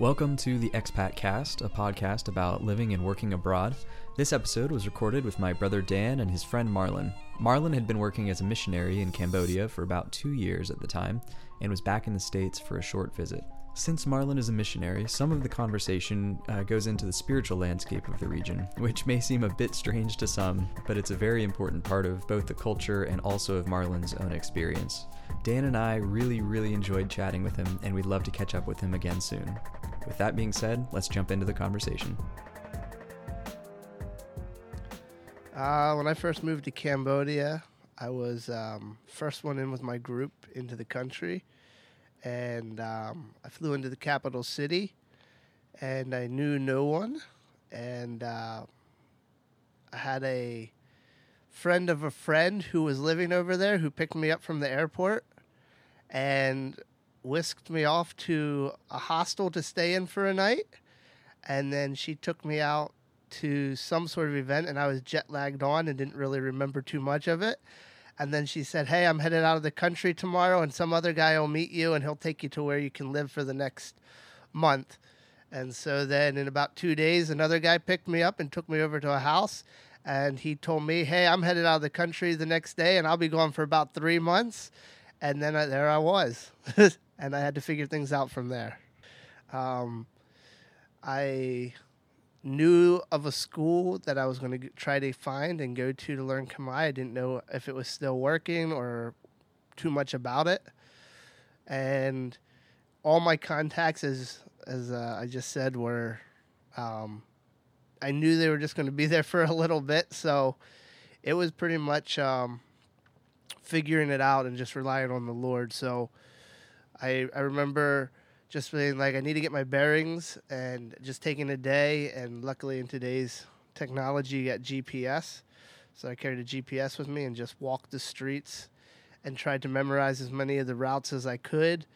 Welcome to the Expat Cast, a podcast about living and working abroad. This episode was recorded with my brother Dan and his friend Marlin. Marlin had been working as a missionary in Cambodia for about two years at the time and was back in the States for a short visit. Since Marlin is a missionary, some of the conversation uh, goes into the spiritual landscape of the region, which may seem a bit strange to some, but it's a very important part of both the culture and also of Marlin's own experience. Dan and I really, really enjoyed chatting with him, and we'd love to catch up with him again soon. With that being said, let's jump into the conversation. Uh, when I first moved to Cambodia, I was um, first one in with my group into the country. And um, I flew into the capital city, and I knew no one, and uh, I had a friend of a friend who was living over there who picked me up from the airport. And whisked me off to a hostel to stay in for a night, and then she took me out to some sort of event, and I was jet lagged on and didn't really remember too much of it. And then she said, Hey, I'm headed out of the country tomorrow, and some other guy will meet you, and he'll take you to where you can live for the next month. And so then, in about two days, another guy picked me up and took me over to a house. And he told me, Hey, I'm headed out of the country the next day, and I'll be gone for about three months. And then I, there I was. and I had to figure things out from there. Um, I knew of a school that I was going to try to find and go to to learn Khmer. I didn't know if it was still working or too much about it. And all my contacts, as as uh, I just said, were um, I knew they were just going to be there for a little bit, so it was pretty much um, figuring it out and just relying on the Lord. So I I remember just being like I need to get my bearings and just taking a day. And luckily, in today's technology, you got GPS. So I carried a GPS with me and just walked the streets and tried to memorize as many of the routes as I could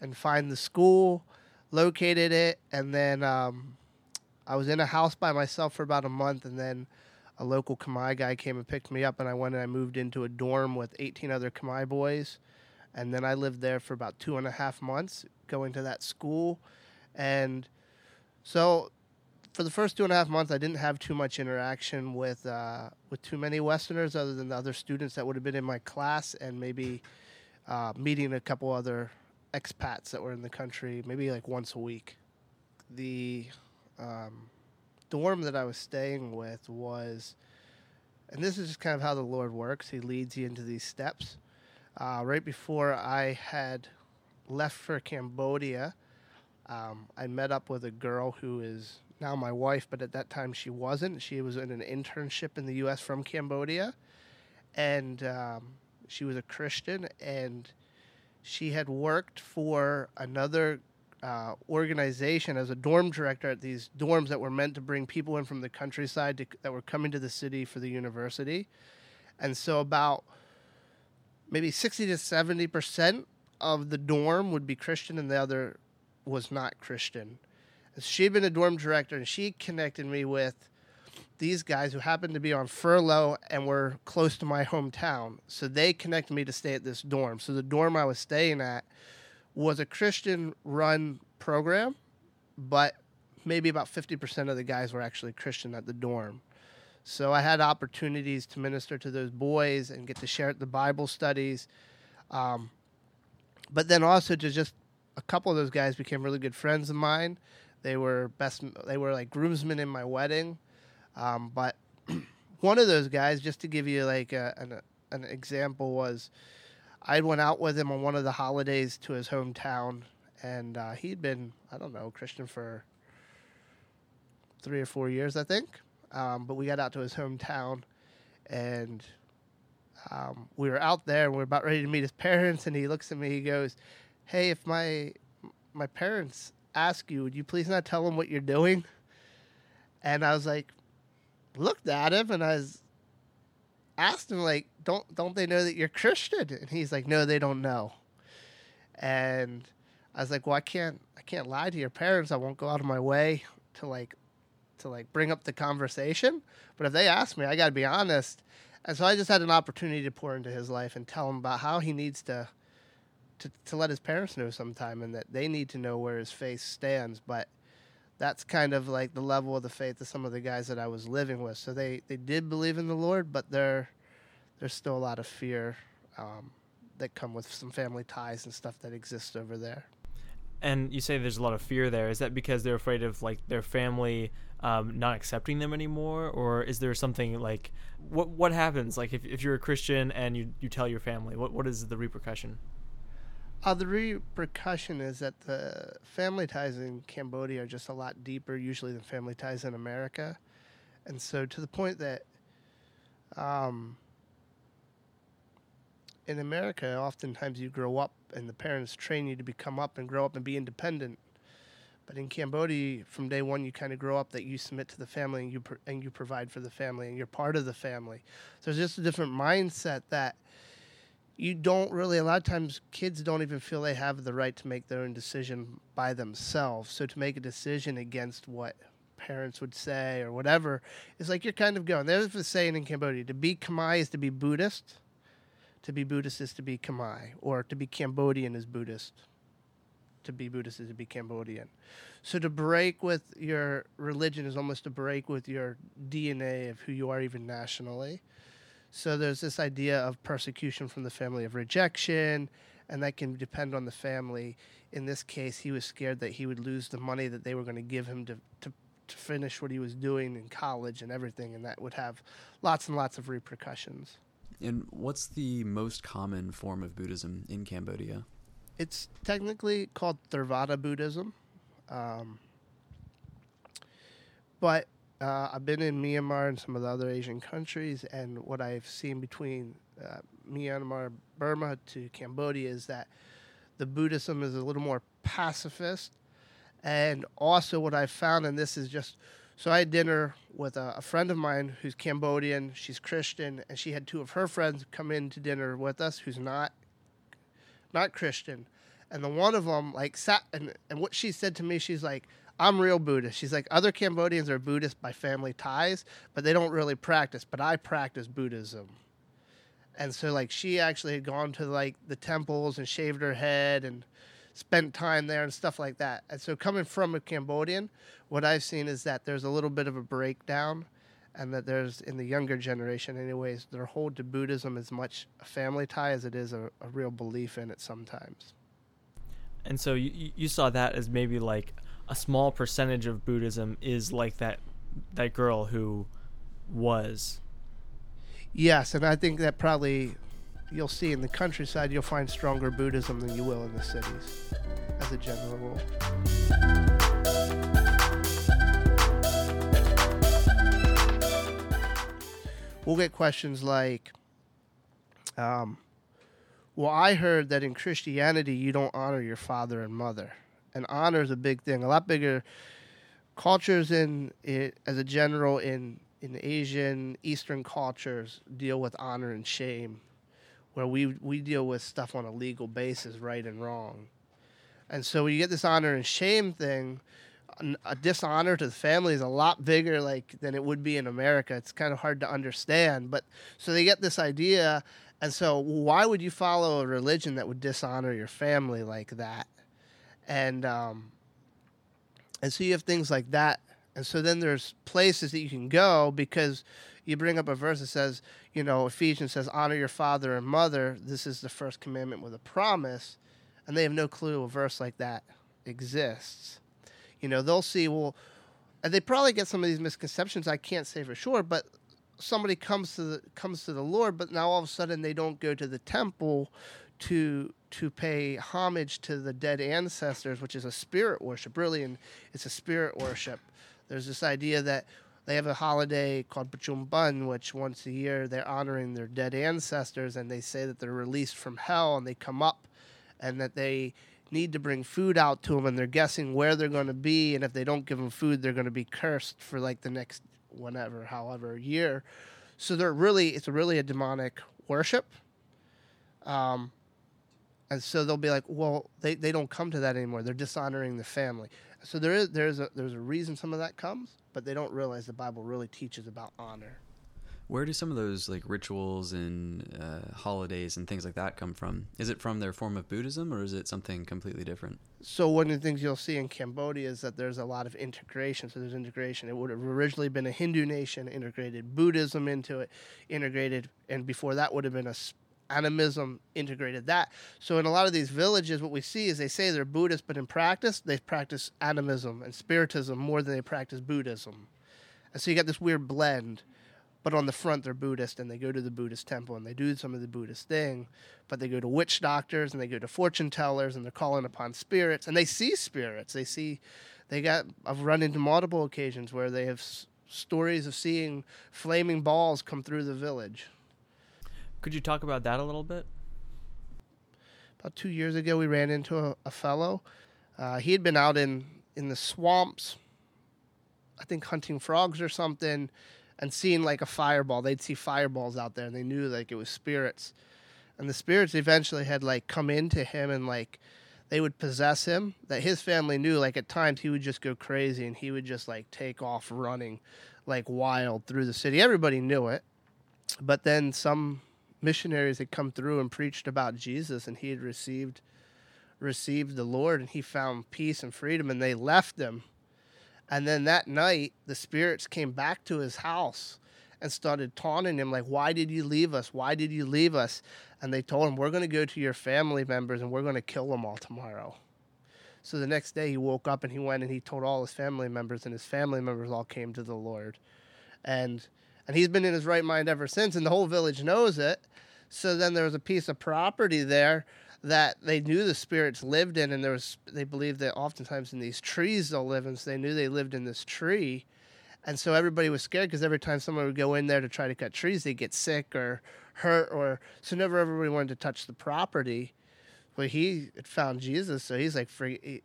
and find the school, located it, and then um, I was in a house by myself for about a month, and then a local Khmer guy came and picked me up, and I went and I moved into a dorm with 18 other Khmer boys and then I lived there for about two and a half months, going to that school, and so for the first two and a half months, I didn't have too much interaction with uh, with too many Westerners, other than the other students that would have been in my class, and maybe uh, meeting a couple other expats that were in the country, maybe like once a week. The um, dorm that I was staying with was, and this is just kind of how the Lord works. He leads you into these steps uh, right before I had left for Cambodia, um, I met up with a girl who is now my wife, but at that time she wasn't. She was in an internship in the U.S. from Cambodia, and um, she was a Christian, and she had worked for another uh, organization as a dorm director at these dorms that were meant to bring people in from the countryside to, that were coming to the city for the university. And so, about maybe 60 to 70% of the dorm would be Christian and the other was not Christian. She'd been a dorm director and she connected me with these guys who happened to be on furlough and were close to my hometown. So they connected me to stay at this dorm. So the dorm I was staying at was a Christian run program, but maybe about 50% of the guys were actually Christian at the dorm. So I had opportunities to minister to those boys and get to share the Bible studies. Um, but then also to just a couple of those guys became really good friends of mine. They were best. They were like groomsmen in my wedding. Um, but one of those guys, just to give you like a, an, an example, was I went out with him on one of the holidays to his hometown, and uh, he'd been I don't know Christian for three or four years, I think. Um, but we got out to his hometown, and um, we were out there. and We are about ready to meet his parents, and he looks at me. He goes, "Hey, if my my parents ask you, would you please not tell them what you're doing?" And I was like, looked at him, and I was asked him like, "Don't don't they know that you're Christian?" And he's like, "No, they don't know." And I was like, "Well, I can't I can't lie to your parents. I won't go out of my way to like to like bring up the conversation. But if they ask me, I got to be honest. And so I just had an opportunity to pour into his life and tell him about how he needs to to, to let his parents know sometime and that they need to know where his faith stands. But that's kind of like the level of the faith of some of the guys that I was living with. So they, they did believe in the Lord, but there there's still a lot of fear um, that come with some family ties and stuff that exists over there. And you say there's a lot of fear there. Is that because they're afraid of like their family um, not accepting them anymore, or is there something like what what happens like if, if you're a Christian and you, you tell your family what what is the repercussion? Uh, the repercussion is that the family ties in Cambodia are just a lot deeper, usually, than family ties in America. And so, to the point that um, in America, oftentimes you grow up and the parents train you to become up and grow up and be independent. But in Cambodia, from day one, you kind of grow up that you submit to the family and you and you provide for the family and you're part of the family. So there's just a different mindset that you don't really a lot of times kids don't even feel they have the right to make their own decision by themselves so to make a decision against what parents would say or whatever is like you're kind of going there's the saying in cambodia to be khmer is to be buddhist to be buddhist is to be khmer or to be cambodian is buddhist to be buddhist is to be cambodian so to break with your religion is almost to break with your dna of who you are even nationally so there's this idea of persecution from the family of rejection, and that can depend on the family. In this case, he was scared that he would lose the money that they were going to give him to, to, to finish what he was doing in college and everything, and that would have lots and lots of repercussions. And what's the most common form of Buddhism in Cambodia? It's technically called Theravada Buddhism. Um, but uh, I've been in Myanmar and some of the other Asian countries, and what I've seen between uh, Myanmar, Burma to Cambodia is that the Buddhism is a little more pacifist. And also, what I've found, and this is just so I had dinner with a, a, friend of mine who's Cambodian, she's Christian, and she had two of her friends come in to dinner with us who's not not Christian. And the one of them like sat and, and what she said to me, she's like, I'm real Buddhist. She's like, other Cambodians are Buddhist by family ties, but they don't really practice. But I practice Buddhism. And so, like, she actually had gone to like the temples and shaved her head and spent time there and stuff like that. And so, coming from a Cambodian, what I've seen is that there's a little bit of a breakdown, and that there's in the younger generation, anyways, their hold to Buddhism as much a family tie as it is a, a real belief in it sometimes. And so you you saw that as maybe like a small percentage of Buddhism is like that that girl who was. Yes, and I think that probably you'll see in the countryside you'll find stronger Buddhism than you will in the cities, as a general rule. We'll get questions like, um, "Well, I heard that in Christianity you don't honor your father and mother." and honor is a big thing. A lot bigger cultures in it as a general in in Asian Eastern cultures deal with honor and shame, where we we deal with stuff on a legal basis, right and wrong, and so when you get this honor and shame thing. A dishonor to the family is a lot bigger, like than it would be in America. It's kind of hard to understand, but so they get this idea, and so why would you follow a religion that would dishonor your family like that? and um, and so you have things like that, and so then there's places that you can go because you bring up a verse that says, you know, Ephesians says, honor your father and mother. This is the first commandment with a promise, and they have no clue a verse like that exists. You know, they'll see well, and they probably get some of these misconceptions. I can't say for sure, but somebody comes to the comes to the Lord, but now all of a sudden they don't go to the temple to to pay homage to the dead ancestors, which is a spirit worship. Really, and it's a spirit worship. There's this idea that they have a holiday called Pchum Ben, which once a year they're honoring their dead ancestors, and they say that they're released from hell and they come up, and that they need to bring food out to them, and they're guessing where they're going to be, and if they don't give them food, they're going to be cursed for like the next whatever, however year. So they're really, it's really a demonic worship. Um, and so they'll be like, well, they, they don't come to that anymore. They're dishonoring the family. So there is there's a there's a reason some of that comes, but they don't realize the Bible really teaches about honor. Where do some of those like rituals and uh, holidays and things like that come from? Is it from their form of Buddhism or is it something completely different? So one of the things you'll see in Cambodia is that there's a lot of integration. So there's integration. It would have originally been a Hindu nation, integrated Buddhism into it, integrated, and before that would have been a animism, integrated that. So in a lot of these villages, what we see is they say they're Buddhist, but in practice they practice animism and spiritism more than they practice Buddhism. And so you got this weird blend. But on the front, they're Buddhist and they go to the Buddhist temple and they do some of the Buddhist thing. But they go to witch doctors and they go to fortune tellers and they're calling upon spirits and they see spirits. They see, they got, I've run into multiple occasions where they have s- stories of seeing flaming balls come through the village. Could you talk about that a little bit? About two years ago, we ran into a, a fellow. Uh, he had been out in, in the swamps, I think hunting frogs or something, and seeing like a fireball. They'd see fireballs out there, and they knew like it was spirits. And the spirits eventually had like come into him and like they would possess him. That his family knew. Like at times he would just go crazy and he would just like take off running like wild through the city. Everybody knew it. But then some missionaries had come through and preached about Jesus and he had received received the Lord and he found peace and freedom and they left him. And then that night the spirits came back to his house and started taunting him like why did you leave us? Why did you leave us? And they told him we're going to go to your family members and we're going to kill them all tomorrow. So the next day he woke up and he went and he told all his family members and his family members all came to the Lord. And and he's been in his right mind ever since and the whole village knows it. So then there was a piece of property there that they knew the spirits lived in and there was they believed that oftentimes in these trees they'll live in so they knew they lived in this tree. And so everybody was scared because every time someone would go in there to try to cut trees they'd get sick or hurt or so never everybody wanted to touch the property. But he found jesus so he's like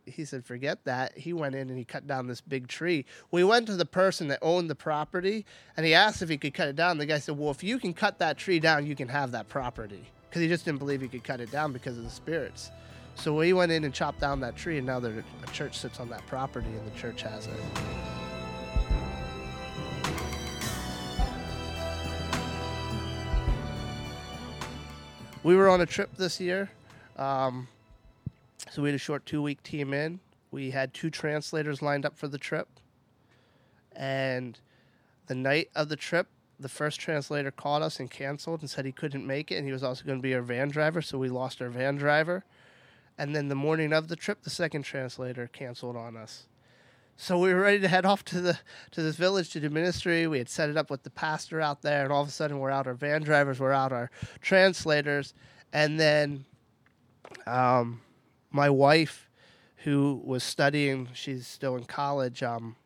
he said forget that. He went in and he cut down this big tree. We went to the person that owned the property and he asked if he could cut it down. The guy said well if you can cut that tree down you can have that property because he just didn't believe he could cut it down because of the spirits. So we went in and chopped down that tree, and now there, a church sits on that property, and the church has it. We were on a trip this year, um, so we had a short two-week team in. We had two translators lined up for the trip, and the night of the trip, the first translator called us and canceled and said he couldn't make it and he was also going to be our van driver so we lost our van driver. And then the morning of the trip the second translator canceled on us. So we were ready to head off to the to this village to do ministry. We had set it up with the pastor out there and all of a sudden we're out our van drivers we're out our translators. And then um, my wife who was studying she's still in college um,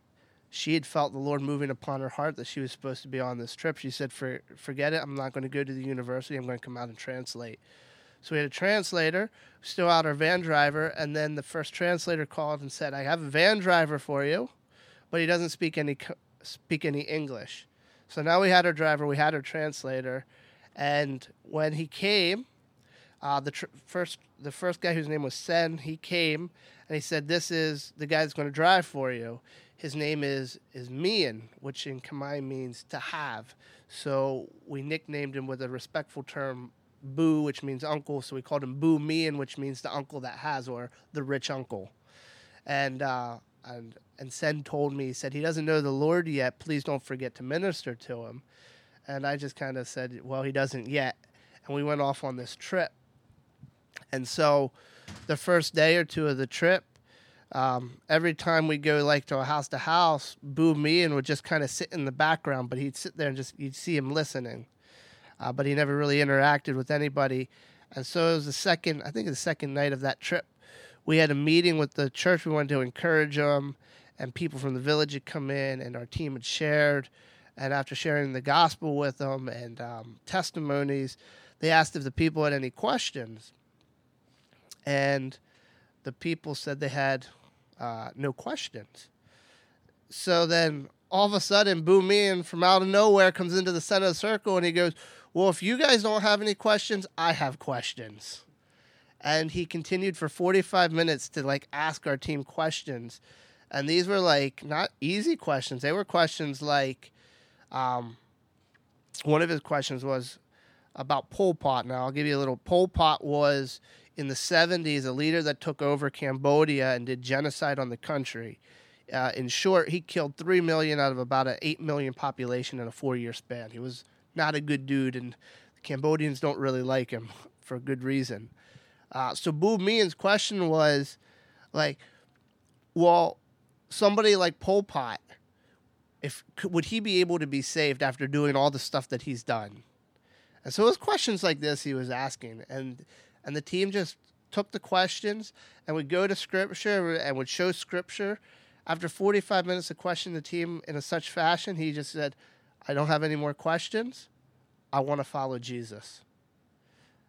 she had felt the Lord moving upon her heart that she was supposed to be on this trip. She said, For, Forget it. I'm not going to go to the university. I'm going to come out and translate. So we had a translator, still out our van driver, and then the first translator called and said, I have a van driver for you, but he doesn't speak any, speak any English. So now we had our driver, we had our translator, and when he came, uh, the tr- first the first guy whose name was Sen, he came and he said, "This is the guy that's going to drive for you." His name is is Mian, which in Khmer means to have. So we nicknamed him with a respectful term, Boo, which means uncle. So we called him Boo Mian, which means the uncle that has, or the rich uncle. And uh, and and Sen told me, he said he doesn't know the Lord yet. Please don't forget to minister to him. And I just kind of said, well, he doesn't yet. And we went off on this trip. And so, the first day or two of the trip, um, every time we go like to a house to house, Boo Mian would just kind of sit in the background, but he'd sit there and just you'd see him listening, uh, but he never really interacted with anybody. And so it was the second, I think the second night of that trip, we had a meeting with the church. We wanted to encourage them, and people from the village had come in, and our team had shared. And after sharing the gospel with them and um, testimonies, they asked if the people had any questions. And the people said they had uh, no questions. So then all of a sudden, Boo Mian from out of nowhere comes into the center of the circle and he goes, Well, if you guys don't have any questions, I have questions. And he continued for 45 minutes to like ask our team questions. And these were like not easy questions. They were questions like, um, one of his questions was about Pol Pot. Now, I'll give you a little. Pol Pot was in the 70s a leader that took over Cambodia and did genocide on the country. Uh, in short, he killed 3 million out of about an 8 million population in a four year span. He was not a good dude, and Cambodians don't really like him for good reason. Uh, so, Boo Mian's question was like, well, somebody like Pol Pot, if would he be able to be saved after doing all the stuff that he's done? And so it was questions like this he was asking, and and the team just took the questions and would go to scripture and would show scripture. After 45 minutes of questioning the team in a such fashion, he just said, "I don't have any more questions. I want to follow Jesus."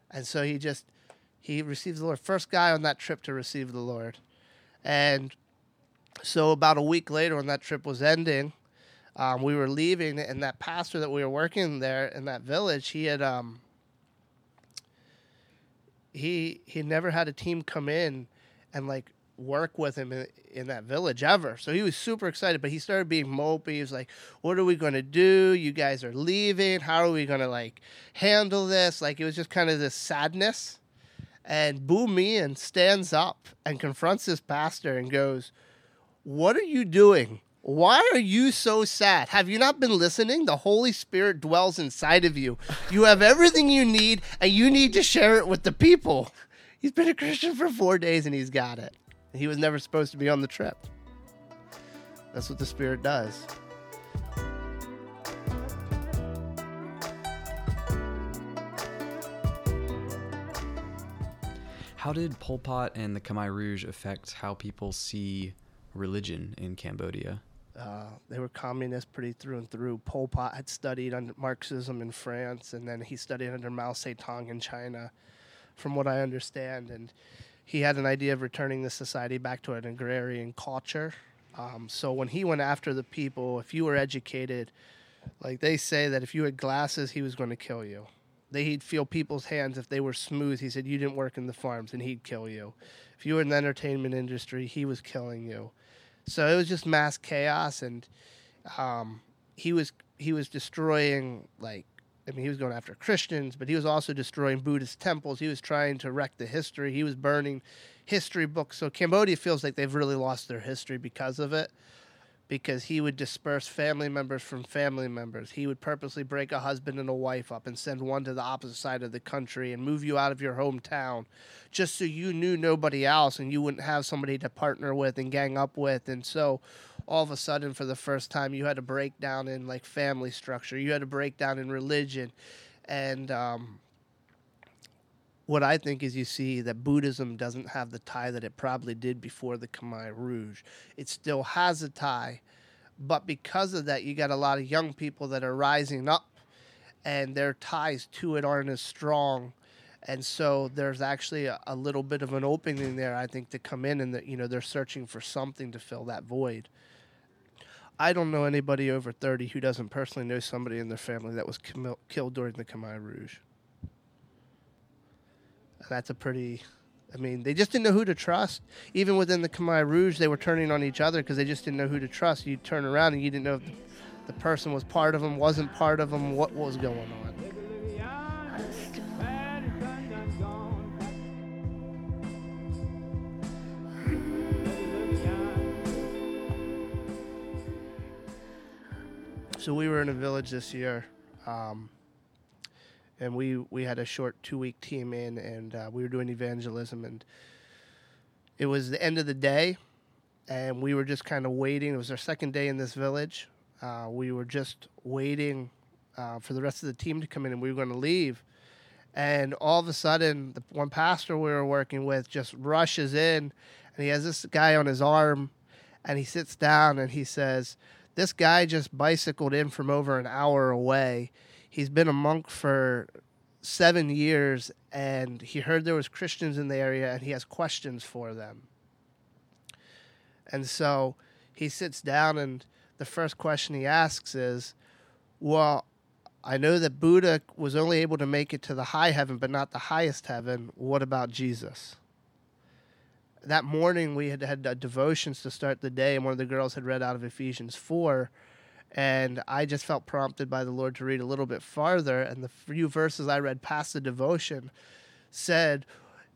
And so he just he received the Lord, first guy on that trip to receive the Lord, and so about a week later, when that trip was ending, um, we were leaving, and that pastor that we were working there in that village, he had um, he he never had a team come in and like work with him in, in that village ever. So he was super excited, but he started being mopey. He was like, "What are we going to do? You guys are leaving. How are we going to like handle this?" Like it was just kind of this sadness. And Boo Mian stands up and confronts his pastor and goes, "What are you doing? Why are you so sad? Have you not been listening? The Holy Spirit dwells inside of you. You have everything you need, and you need to share it with the people. He's been a Christian for four days and he's got it. He was never supposed to be on the trip. That's what the Spirit does. How did Pol Pot and the Khmer Rouge affect how people see religion in Cambodia? Uh, they were communists pretty through and through. Pol Pot had studied under Marxism in France, and then he studied under Mao Zedong in China, from what I understand. And he had an idea of returning the society back to an agrarian culture. Um, so when he went after the people, if you were educated, like they say that if you had glasses, he was going to kill you. They, he'd feel people's hands if they were smooth. He said you didn't work in the farms, and he'd kill you. If you were in the entertainment industry, he was killing you. So it was just mass chaos, and um, he was he was destroying like I mean he was going after Christians, but he was also destroying Buddhist temples. He was trying to wreck the history. He was burning history books. So Cambodia feels like they've really lost their history because of it. Because he would disperse family members from family members. He would purposely break a husband and a wife up and send one to the opposite side of the country and move you out of your hometown just so you knew nobody else and you wouldn't have somebody to partner with and gang up with. And so all of a sudden, for the first time, you had to break down in like family structure, you had to break down in religion. And um, what I think is you see that Buddhism doesn't have the tie that it probably did before the Khmer Rouge. It still has a tie, but because of that, you got a lot of young people that are rising up, and their ties to it aren't as strong. And so there's actually a, a little bit of an opening there, I think, to come in, and that you know they're searching for something to fill that void. I don't know anybody over 30 who doesn't personally know somebody in their family that was commi- killed during the Khmer Rouge that's a pretty I mean, they just didn't know who to trust. Even within the Khmer Rouge, they were turning on each other because they just didn't know who to trust. You turn around and you didn't know if the, the person was part of them, wasn't part of them, what was going on. So we were in a village this year. Um, and we we had a short two week team in, and uh, we were doing evangelism, and it was the end of the day, and we were just kind of waiting. It was our second day in this village. Uh, we were just waiting uh, for the rest of the team to come in, and we were going to leave. And all of a sudden, the one pastor we were working with just rushes in, and he has this guy on his arm, and he sits down and he says, "This guy just bicycled in from over an hour away." He's been a monk for seven years and he heard there was christians in the area and he has questions for them. And so he sits down and the first question he asks is well i know that buddha was only able to make it to the high heaven but not the highest heaven. What about jesus? That morning we had had devotions to start the day and one of the girls had read out of ephesians 4 And I just felt prompted by the Lord to read a little bit farther. And the few verses I read past the devotion said,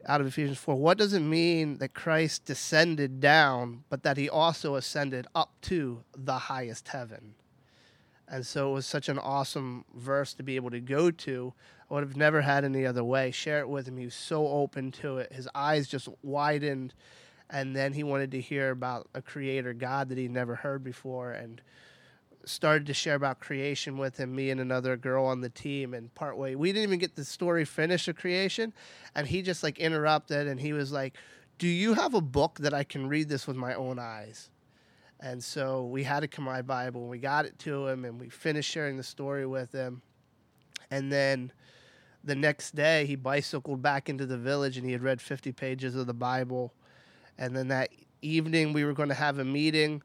out of Ephesians 4, what does it mean that Christ descended down, but that he also ascended up to the highest heaven? And so it was such an awesome verse to be able to go to. I would have never had any other way. Share it with him. He was so open to it. His eyes just widened. And then he wanted to hear about a creator God that he'd never heard before. And started to share about creation with him, me and another girl on the team. And partway, we didn't even get the story finished of creation. And he just like interrupted and he was like, Do you have a book that I can read this with my own eyes? And so we had come my Bible and we got it to him and we finished sharing the story with him. And then the next day he bicycled back into the village and he had read 50 pages of the Bible. And then that evening we were going to have a meeting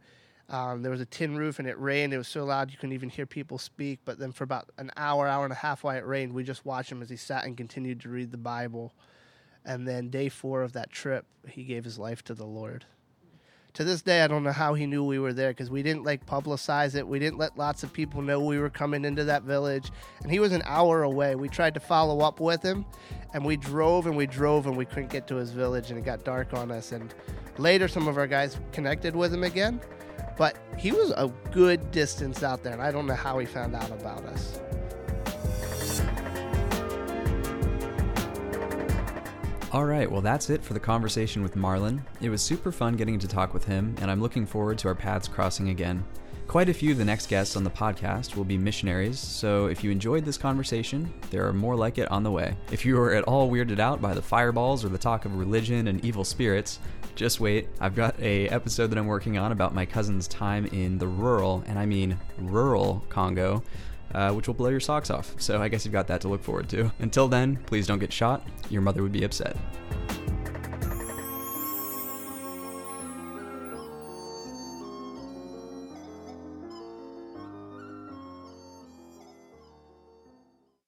um, there was a tin roof and it rained. It was so loud you couldn't even hear people speak. But then for about an hour, hour and a half while it rained, we just watched him as he sat and continued to read the Bible. And then day four of that trip, he gave his life to the Lord. To this day, I don't know how he knew we were there because we didn't like publicize it. We didn't let lots of people know we were coming into that village. And he was an hour away. We tried to follow up with him and we drove and we drove and we couldn't get to his village and it got dark on us. And later, some of our guys connected with him again but he was a good distance out there, and I don't know how he found out about us. All right, well, that's it for the conversation with Marlin. It was super fun getting to talk with him, and I'm looking forward to our paths crossing again. Quite a few of the next guests on the podcast will be missionaries, so if you enjoyed this conversation, there are more like it on the way. If you are at all weirded out by the fireballs or the talk of religion and evil spirits, just wait. I've got a episode that I'm working on about my cousin's time in the rural, and I mean rural Congo. Uh, which will blow your socks off. So I guess you've got that to look forward to. Until then, please don't get shot. Your mother would be upset.